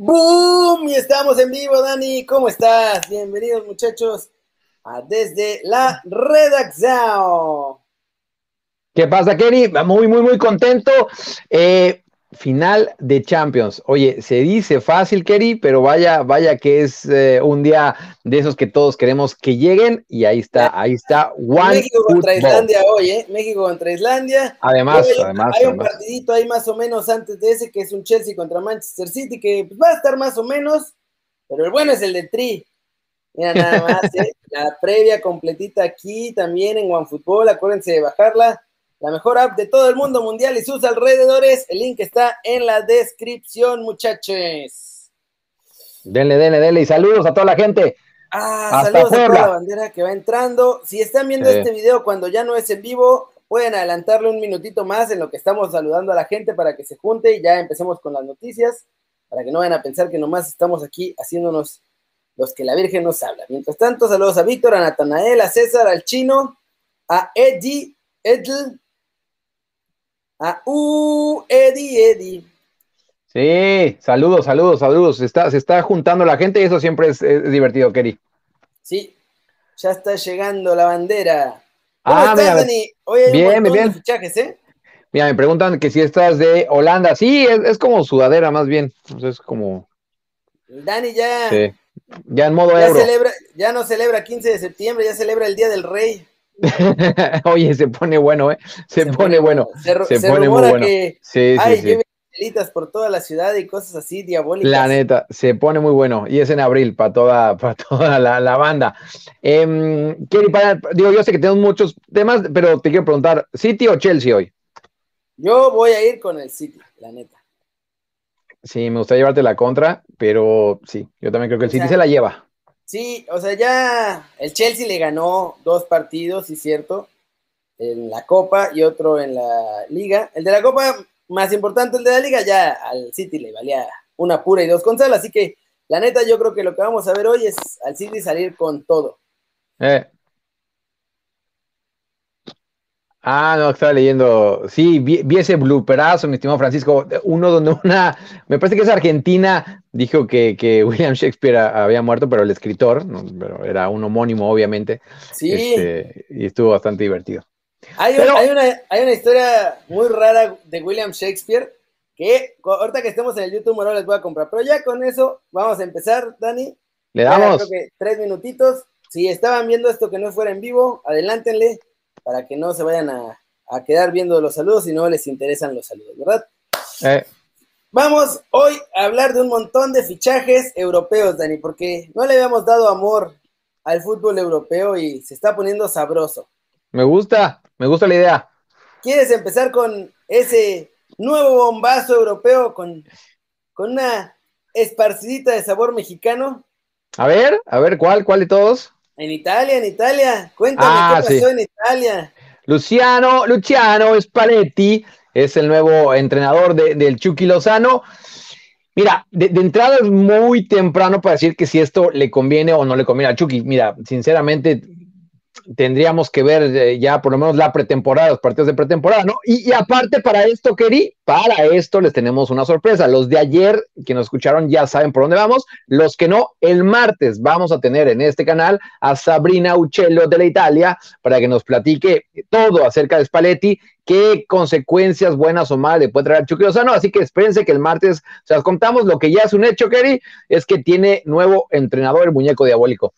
¡Boom! Y estamos en vivo, Dani. ¿Cómo estás? Bienvenidos, muchachos, a Desde la Redacción. ¿Qué pasa, Kenny? Muy, muy, muy contento. Eh, final de Champions. Oye, se dice fácil, Kerry, pero vaya, vaya que es eh, un día de esos que todos queremos que lleguen y ahí está, ahí está. One México contra Islandia hoy, ¿eh? México contra Islandia. Además, además. Hay un partidito ahí más o menos antes de ese que es un Chelsea contra Manchester City que pues, va a estar más o menos, pero el bueno es el de Tri. Mira, nada más, ¿eh? la previa completita aquí también en OneFootball, acuérdense de bajarla la mejor app de todo el mundo mundial y sus alrededores. El link está en la descripción, muchachos. Denle, denle, denle. Y saludos a toda la gente. Ah, saludos a toda la bandera que va entrando. Si están viendo este video cuando ya no es en vivo, pueden adelantarle un minutito más en lo que estamos saludando a la gente para que se junte y ya empecemos con las noticias, para que no vayan a pensar que nomás estamos aquí haciéndonos los que la Virgen nos habla. Mientras tanto, saludos a Víctor, a Natanael, a César, al Chino, a Eddie, Edl, Ah, uh, Eddie, Eddie. Sí, saludos, saludos, saludos. Se está, se está juntando la gente y eso siempre es, divertido, Kerry. Sí, ya está llegando la bandera. ¿Cómo ah, estás, Dani? Hoy hay bien, un bien. de fichajes, ¿eh? Mira, me preguntan que si estás de Holanda. Sí, es, como sudadera más bien. Es como. Dani ya. Sí. Ya en modo ya Celebra, ya no celebra 15 de septiembre, ya celebra el Día del Rey. Oye, se pone bueno, ¿eh? Se, pone, bueno. Se, pone muy bueno. Que sí, hay por toda la ciudad y cosas así diabólicas. La neta, se pone muy bueno. Y es en abril para toda, para toda la, banda. Eh, digo, yo sé que tenemos muchos temas, pero te quiero preguntar, ¿City o Chelsea hoy? Yo voy a ir con el City, la neta. Sí, me gustaría llevarte la contra, pero sí, yo también creo que el City se la lleva. Sí, o sea, ya el Chelsea le ganó dos partidos, sí, cierto, en la Copa y otro en la Liga. El de la Copa, más importante el de la Liga, ya al City le valía una pura y dos con sal, así que la neta yo creo que lo que vamos a ver hoy es al City salir con todo. Eh, Ah, no, estaba leyendo. Sí, vi, ese blooperazo, mi estimado Francisco. Uno donde una, me parece que es Argentina, dijo que, William Shakespeare había muerto, pero el escritor, pero era un homónimo, obviamente. Sí. Este, y estuvo bastante divertido. Hay, hay, una, hay una historia muy rara de William Shakespeare que ahorita que estemos en el YouTube no les voy a comprar. Pero ya con eso vamos a empezar, Dani. Le damos. creo que tres minutitos. Si estaban viendo esto que no fuera en vivo, adelántenle para que no se vayan a, quedar viendo los saludos y no les interesan los saludos, ¿verdad? Eh. Vamos hoy a hablar de un montón de fichajes europeos, Dani, porque no le habíamos dado amor al fútbol europeo y se está poniendo sabroso. Me gusta, me gusta la idea. ¿Quieres empezar con ese nuevo bombazo europeo con, con una esparcidita de sabor mexicano? A ver, a ver, ¿cuál? ¿Cuál de todos? En Italia, en Italia. Cuéntame ah, qué pasó en Italia. Luciano, Luciano Spalletti es el nuevo entrenador del Chucky Lozano. Mira, de, entrada es muy temprano para decir que si esto le conviene o no le conviene a Chucky. Mira, sinceramente, tendríamos que ver eh, ya por lo menos la pretemporada, los partidos de pretemporada, ¿no? Y, aparte para esto, Keri, para esto les tenemos una sorpresa. Los de ayer que nos escucharon ya saben por dónde vamos. Los que no, el martes vamos a tener en este canal a Sabrina Uccello de la Italia para que nos platique todo acerca de Spalletti, qué consecuencias buenas o malas le puede traer Chucky Lozano. Así que espérense que el martes se las contamos. Lo que ya es un hecho, Keri, es que tiene nuevo entrenador, el muñeco diabólico.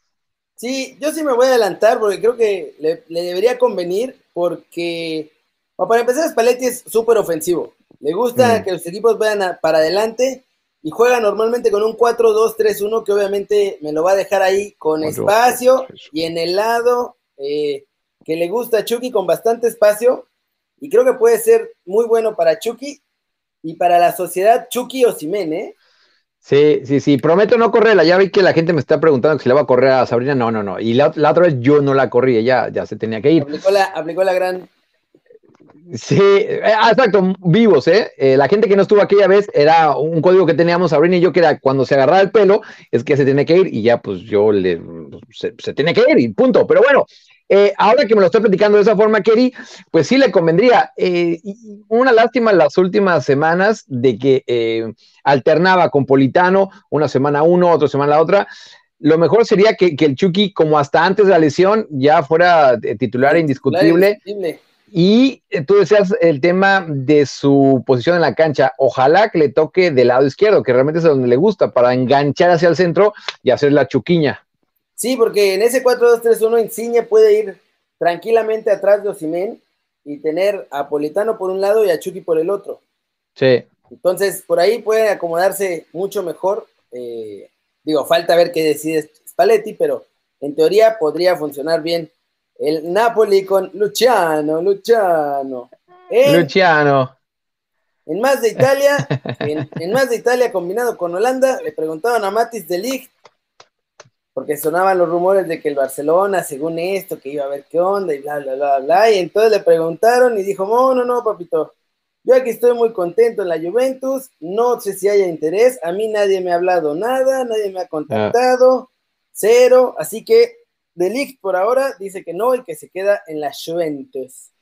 Sí, yo sí me voy a adelantar porque creo que le, debería convenir porque, para empezar, Spalletti es súper ofensivo. Le gusta que los equipos vayan para adelante y juega normalmente con un 4-2-3-1 que obviamente me lo va a dejar ahí con espacio y en el lado eh, que le gusta a Chucky con bastante espacio y creo que puede ser muy bueno para Chucky y para la sociedad Chucky o Simen, ¿eh? Sí, sí, sí, prometo no correrla. Ya vi que la gente me está preguntando si le va a correr a Sabrina. No, no, no. Y la, otra vez yo no la corrí, ella ya se tenía que ir. Aplicó la, gran. Sí, eh, ah, exacto, vivos, ¿eh? ¿eh? La gente que no estuvo aquella vez era un código que teníamos Sabrina y yo, que era cuando se agarraba el pelo, es que se tiene que ir y ya, pues yo le. Se, se tiene que ir y punto. Pero bueno, eh, ahora que me lo estoy platicando de esa forma, Kerry, pues sí le convendría. Eh, una lástima las últimas semanas de que eh, alternaba con Politano, una semana uno, otra semana la otra. Lo mejor sería que, el Chucky, como hasta antes de la lesión, ya fuera titular indiscutible. Y tú decías el tema de su posición en la cancha. Ojalá que le toque del lado izquierdo, que realmente es donde le gusta, para enganchar hacia el centro y hacer la chuquiña. Sí, porque en ese 4-2-3-1 Insigne puede ir tranquilamente atrás de Osimen y tener a Politano por un lado y a Chucky por el otro. Sí. Entonces, por ahí puede acomodarse mucho mejor. Eh, digo, falta ver qué decide Spalletti, pero en teoría podría funcionar bien el Napoli con Luciano, Luciano. Luciano. En más de Italia, en, más de Italia combinado con Holanda, le preguntaban a Matis de Ligt porque sonaban los rumores de que el Barcelona, según esto, que iba a ver qué onda y bla, bla, bla, bla. Y entonces le preguntaron y dijo, no, no, no, papito, yo aquí estoy muy contento en la Juventus, no sé si haya interés, a mí nadie me ha hablado nada, nadie me ha contactado, cero, así que Delict por ahora dice que no y que se queda en la Juventus.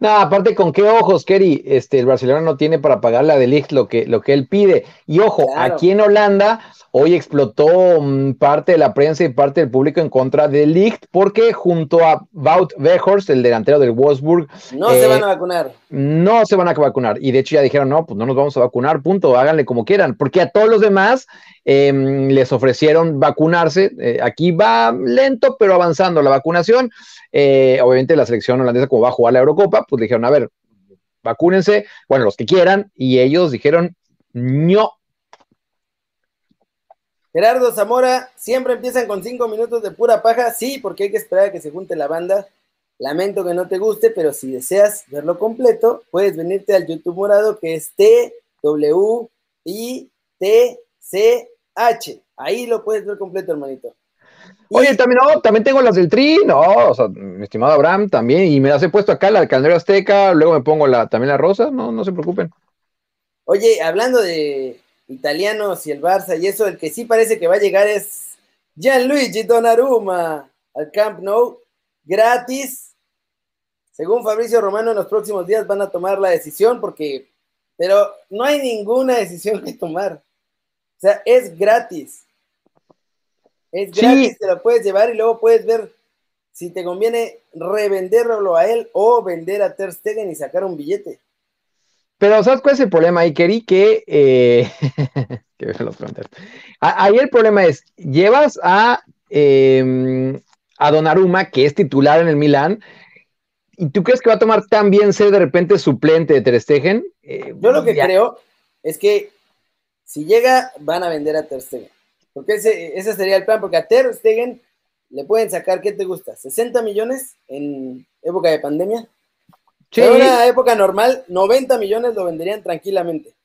No, aparte, ¿con qué ojos, Kerry? Este, el Barcelona no tiene para pagarle a Delict lo que, lo que él pide. Y ojo, aquí en Holanda Hoy explotó mm, parte de la prensa y parte del público en contra de Ligt porque junto a Wout Weghorst, el delantero del Wolfsburg, no se van a vacunar. No se van a vacunar. Y de hecho ya dijeron, no, pues no nos vamos a vacunar, punto, háganle como quieran. Porque a todos los demás em, les ofrecieron vacunarse. Eh, aquí va lento, pero avanzando la vacunación. Eh, obviamente la selección holandesa, como va a jugar la Eurocopa, pues dijeron, a ver, vacúnense, bueno, los que quieran. Y ellos dijeron, no, Gerardo Zamora, siempre empiezan con cinco minutos de pura paja. Sí, porque hay que esperar a que se junte la banda. Lamento que no te guste, pero si deseas verlo completo, puedes venirte al YouTube morado que es T-W-I-T-C-H. Ahí lo puedes ver completo, hermanito. Oye, también, no, también tengo las del Tri, no, o sea, mi estimado Abraham también, y me las he puesto acá, la del Caldero Azteca, luego me pongo la, también la rosa, no, no se preocupen. Oye, hablando de, italianos y el Barça y eso, el que sí parece que va a llegar es Gianluigi Donnarumma al Camp Nou, gratis. Según Fabricio Romano, en los próximos días van a tomar la decisión porque, pero no hay ninguna decisión que tomar. O sea, es gratis. Es gratis, te lo puedes llevar y luego puedes ver si te conviene revenderlo a él o vender a Ter Stegen y sacar un billete. Pero ¿sabes cuál es el problema ahí, Kerry? Que, eh, que Ahí el problema es, llevas a, eh, a Donnarumma, que es titular en el Milan, ¿y tú crees que va a tomar tan bien ser de repente suplente de Ter Stegen? Eh, Yo lo que creo es que si llega, van a vender a Ter Stegen. Porque ese, ese sería el plan, porque a Ter Stegen le pueden sacar, ¿qué te gusta? ¿60 millones en época de pandemia? En una época normal, 90 millones lo venderían tranquilamente.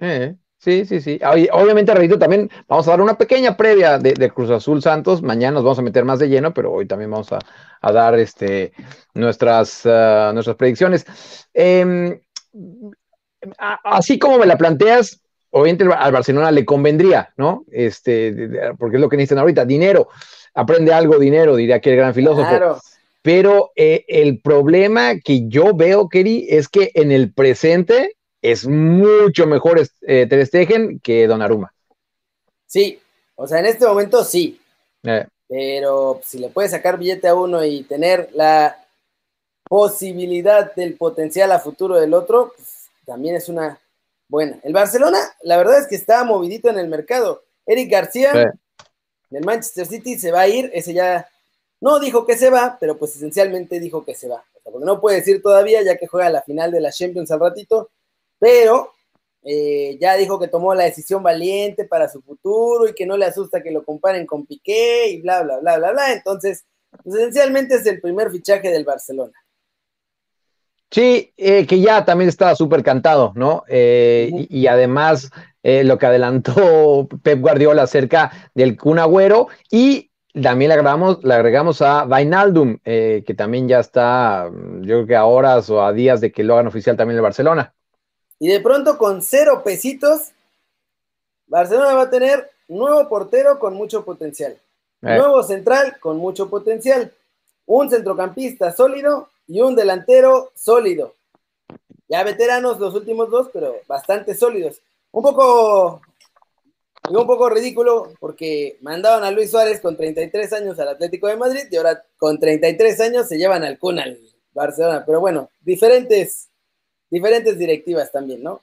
Eh, sí, sí, sí. Obviamente, repito, también vamos a dar una pequeña previa de, Cruz Azul Santos. Mañana nos vamos a meter más de lleno, pero hoy también vamos a, dar este, nuestras, ah, nuestras predicciones. Em, así como me la planteas, obviamente al Barcelona le convendría, ¿no? Este, porque es lo que necesitan ahorita, dinero. Aprende algo, dinero, diría aquí el gran filósofo. Claro. Pero eh, el problema que yo veo, Kerry, es que en el presente es mucho mejor eh, Ter Stegen que Donnarumma. Sí, o sea, en este momento sí. Eh. Pero si le puedes sacar billete a uno y tener la posibilidad del potencial a futuro del otro, pues, también es una buena. El Barcelona, la verdad es que está movidito en el mercado. Eric García del Manchester City se va a ir, ese ya no dijo que se va, pero pues esencialmente dijo que se va. porque no puede decir todavía, ya que juega la final de la Champions al ratito, pero eh, ya dijo que tomó la decisión valiente para su futuro y que no le asusta que lo comparen con Piqué y bla, bla, bla, bla, bla. Entonces, pues, esencialmente es el primer fichaje del Barcelona. Sí, eh, que ya también está súper cantado, ¿no? Eh, y, además lo que adelantó Pep Guardiola acerca del Kun Agüero y también le agregamos, le agregamos a Vainaldum, eh, que también ya está, yo creo que a horas o a días de que lo hagan oficial también el Barcelona. Y de pronto con cero pesitos, Barcelona va a tener nuevo portero con mucho potencial, eh. nuevo central con mucho potencial, un centrocampista sólido y un delantero sólido. Ya veteranos los últimos dos, pero bastante sólidos. Un poco, un poco ridículo porque mandaban a Luis Suárez con 33 años al Atlético de Madrid y ahora con 33 años se llevan al Kun al Barcelona. Pero bueno, diferentes, diferentes directivas también, ¿no?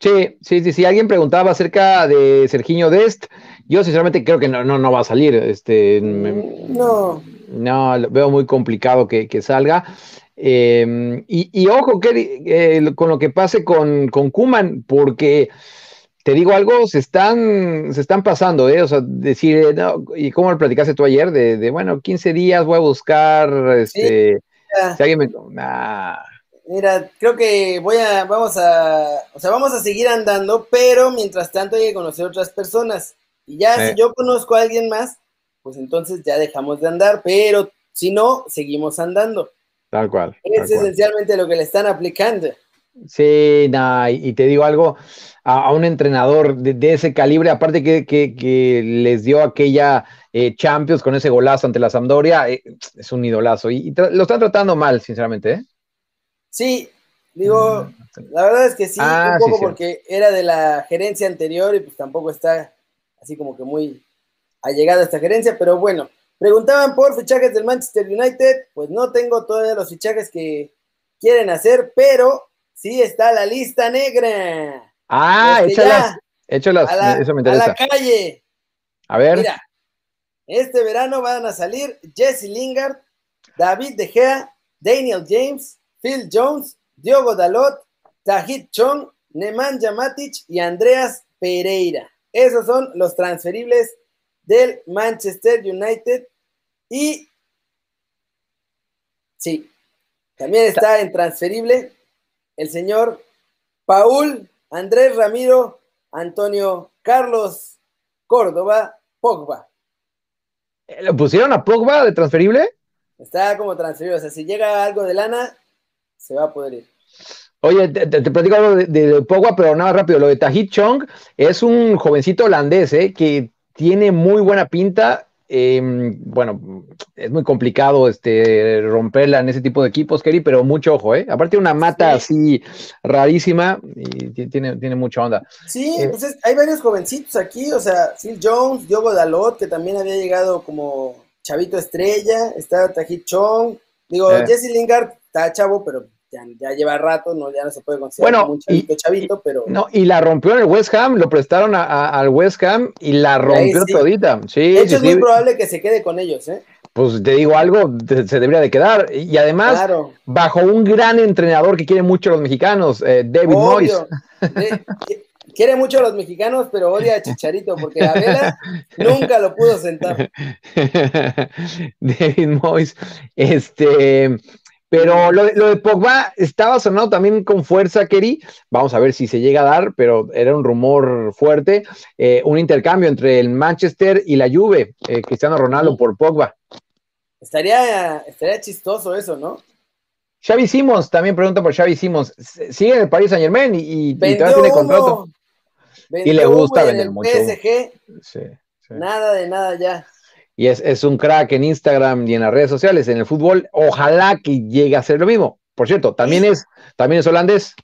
Sí, sí, sí, sí. Alguien preguntaba acerca de Serginho Dest. Yo sinceramente creo que no, no, no va a salir. Este, no. No, veo muy complicado que, salga. Em, y, ojo que, con lo que pase con, con Kuman, porque te digo algo, se están, se están pasando, ¿eh? O sea, decir, eh, ¿y cómo lo platicaste tú ayer? De, bueno, 15 días voy a buscar, este, si alguien me... Mira, creo que voy a, vamos a, o sea, vamos a seguir andando, pero mientras tanto hay que conocer otras personas. Y ya si yo conozco a alguien más, pues entonces ya dejamos de andar, pero si no, seguimos andando. Tal cual. Es esencialmente lo que le están aplicando. Sí, nada, y te digo algo, a, un entrenador de, ese calibre, aparte que, les dio aquella eh, Champions con ese golazo ante la Sampdoria, eh, es un idolazo. Y, lo están tratando mal, sinceramente. ¿eh? Sí, digo, mm, la verdad es que sí, ah, un poco porque era de la gerencia anterior y pues tampoco está así como que muy ha llegado a esta gerencia, pero bueno, preguntaban por fichajes del Manchester United, pues no tengo todavía los fichajes que quieren hacer, pero sí está la lista negra. Ah, este, échalas, échalas, a la, eso me interesa. A la calle. A ver. Mira, este verano van a salir Jesse Lingard, David De Gea, Daniel James, Phil Jones, Diogo Dalot, Tahit Chong, Nemanja Matic y Andreas Pereira. Esos son los transferibles del Manchester United. Y sí, también está en transferible el señor Paul Andrés Ramiro Antonio Carlos Córdoba Pogba. ¿Lo pusieron a Pogba de transferible? Está como transferible, o sea, si llega algo de lana, se va a poder ir. Oye, te, platico algo de, Pogba, pero nada rápido. Lo de Tahit Chong es un jovencito holandés, ¿eh? que tiene muy buena pinta. Em, bueno, es muy complicado este, romperla en ese tipo de equipos, Kerry, pero mucho ojo, ¿eh? Aparte una mata así rarísima y tiene, tiene mucha onda. Sí, eh, pues hay varios jovencitos aquí, o sea, Phil Jones, Diogo Dalot, que también había llegado como chavito estrella, está Tajit Chong, digo, eh. Jesse Lingard está chavo, pero ya, lleva rato, no, ya no se puede considerar bueno, como un chavito, chavito, pero. No, y la rompió en el West Ham, lo prestaron al West Ham y la rompió todita. Sí, de hecho, es muy probable que se quede con ellos, ¿eh? Pues te digo algo, se debería de quedar. Y además, bajo un gran entrenador que quiere mucho a los mexicanos, eh, David Moyes. quiere mucho a los mexicanos, pero odia a Chicharito, porque a Vela nunca lo pudo sentar. David Moyes, este, pero lo, de Pogba estaba sonando también con fuerza, Kerry. Vamos a ver si se llega a dar, pero era un rumor fuerte. Eh, un intercambio entre el Manchester y la Juve, eh, Cristiano Ronaldo por Pogba. Estaría, estaría chistoso eso, ¿no? Xavi Simons, también pregunta por Xavi Simons. Sigue en el Paris Saint Germain y, y, todavía tiene contrato. y le gusta vender mucho. Nada de nada ya y es, un crack en Instagram y en las redes sociales, en el fútbol. Ojalá que llegue a ser lo mismo. Por cierto, también es, también es holandés.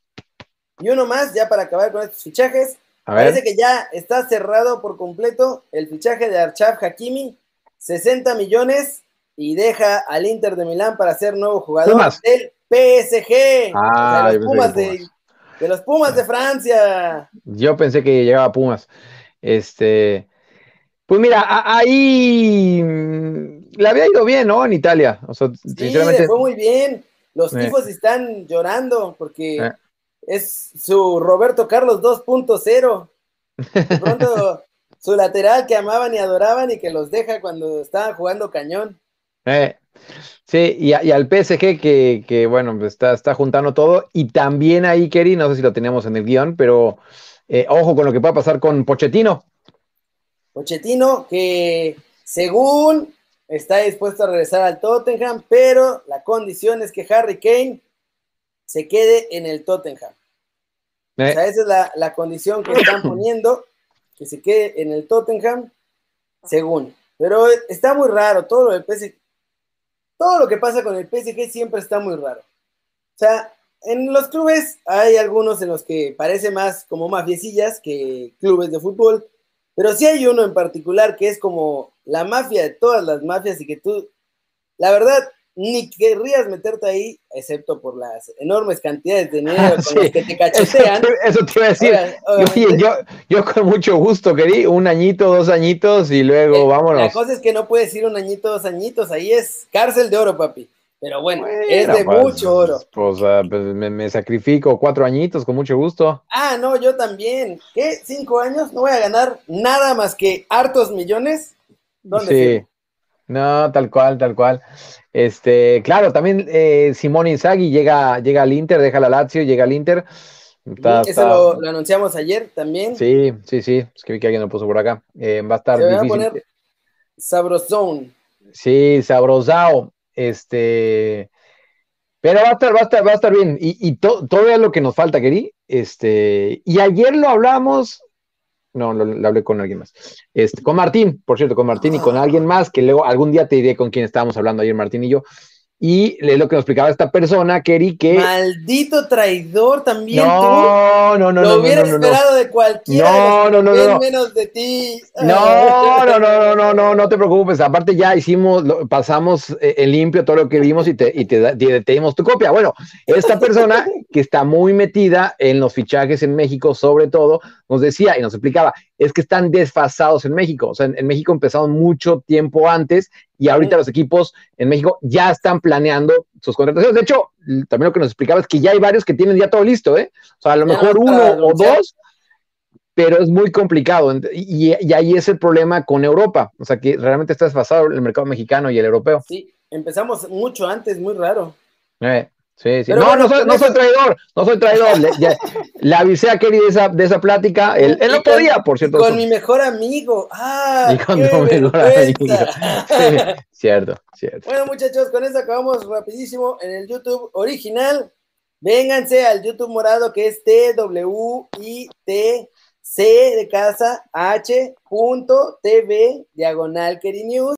Y uno más, ya para acabar con estos fichajes. Parece que ya está cerrado por completo el fichaje de Archav Hakimi, 60 millones, y deja al Inter de Milán para ser nuevo jugador del PSG. Ah, de, los Pumas de, de los Pumas de Francia. Yo pensé que llegaba a Pumas. Este, pues mira, ahí mm, le había ido bien, ¿no? En Italia. O sea, sí, le fue muy bien. Los tipos están llorando porque eh. es su Roberto Carlos 2.0. De pronto, su lateral que amaban y adoraban y que los deja cuando estaban jugando cañón. Eh, sí, y, al PSG que, bueno, pues está, está, juntando todo. Y también ahí, Kerry, no sé si lo teníamos en el guion, pero eh, ojo con lo que pueda pasar con Pochettino. Pochettino, que según está dispuesto a regresar al Tottenham, pero la condición es que Harry Kane se quede en el Tottenham. O sea, eh. esa es la, condición que están poniendo, que se quede en el Tottenham, según. Pero está muy raro, todo lo del PSG. todo lo que pasa con el PSG siempre está muy raro. O sea, en los clubes hay algunos en los que parece más como mafiecillas que clubes de fútbol, pero sí hay uno en particular que es como la mafia de todas las mafias y que tú, la verdad, ni querrías meterte ahí, excepto por las enormes cantidades de dinero con las que te cachetean. Eso, te iba a decir. yo, yo con mucho gusto quería un añito, dos añitos y luego eh, vámonos. La cosa es que no puedes ir un añito, dos añitos, ahí es cárcel de oro, papi. Pero bueno, es de pues, mucho oro. Pues, pues me, sacrifico cuatro añitos con mucho gusto. Ah, no, yo también. ¿Qué? ¿Cinco años? ¿No voy a ganar nada más que hartos millones? ¿Dónde sí. No, tal cual, tal cual. Este, claro, también eh, Simón Inzaghi llega, llega al Inter, deja la Lazio, llega al Inter. Eso Lo, anunciamos ayer también. Sí, sí, sí. Es que vi que alguien lo puso por acá. Eh, va a estar Se va a poner sabrosón. Sí, sabrosao. Este, pero va a estar, va a estar, va a estar bien. Y, y todo es lo que nos falta, Keri. Este, y ayer lo hablamos, no, lo, hablé con alguien más. Este, con Martín, por cierto, con Martín y con ah. alguien más, que luego algún día te diré con quién estábamos hablando ayer, Martín y yo. Y es lo que nos explicaba esta persona, Kerry, que. Maldito traidor también. No, no, no. Lo no, hubiera esperado de cualquiera. No, no, no, no. Menos de ti. No, no, no, no, no, no, te preocupes. Aparte, ya hicimos, pasamos eh, en limpio todo lo que vimos y te, y te, te dimos tu copia. Bueno, esta persona que está muy metida en los fichajes en México, sobre todo, nos decía y nos explicaba, es que están desfasados en México. O sea, en, México empezaron mucho tiempo antes y ahorita los equipos en México ya están planeando sus contrataciones. De hecho, también lo que nos explicaba es que ya hay varios que tienen ya todo listo, ¿eh? O sea, a lo mejor uno o dos, pero es muy complicado. Y, ahí es el problema con Europa. O sea, que realmente está desfasado el mercado mexicano y el europeo. Sí, empezamos mucho antes, muy raro. Eh. Sí, sí. no, no, soy, no soy traidor, no soy traidor. le, avisé a Kerry de esa, de esa plática. Él, él no podía, por cierto. Con mi mejor amigo. Ah, y con mi mejor amigo. cierto, cierto. Bueno, muchachos, con eso acabamos rapidísimo en el YouTube original. Vénganse al YouTube morado que es T-W-I-T-C de casa H.tv diagonal Kerry News.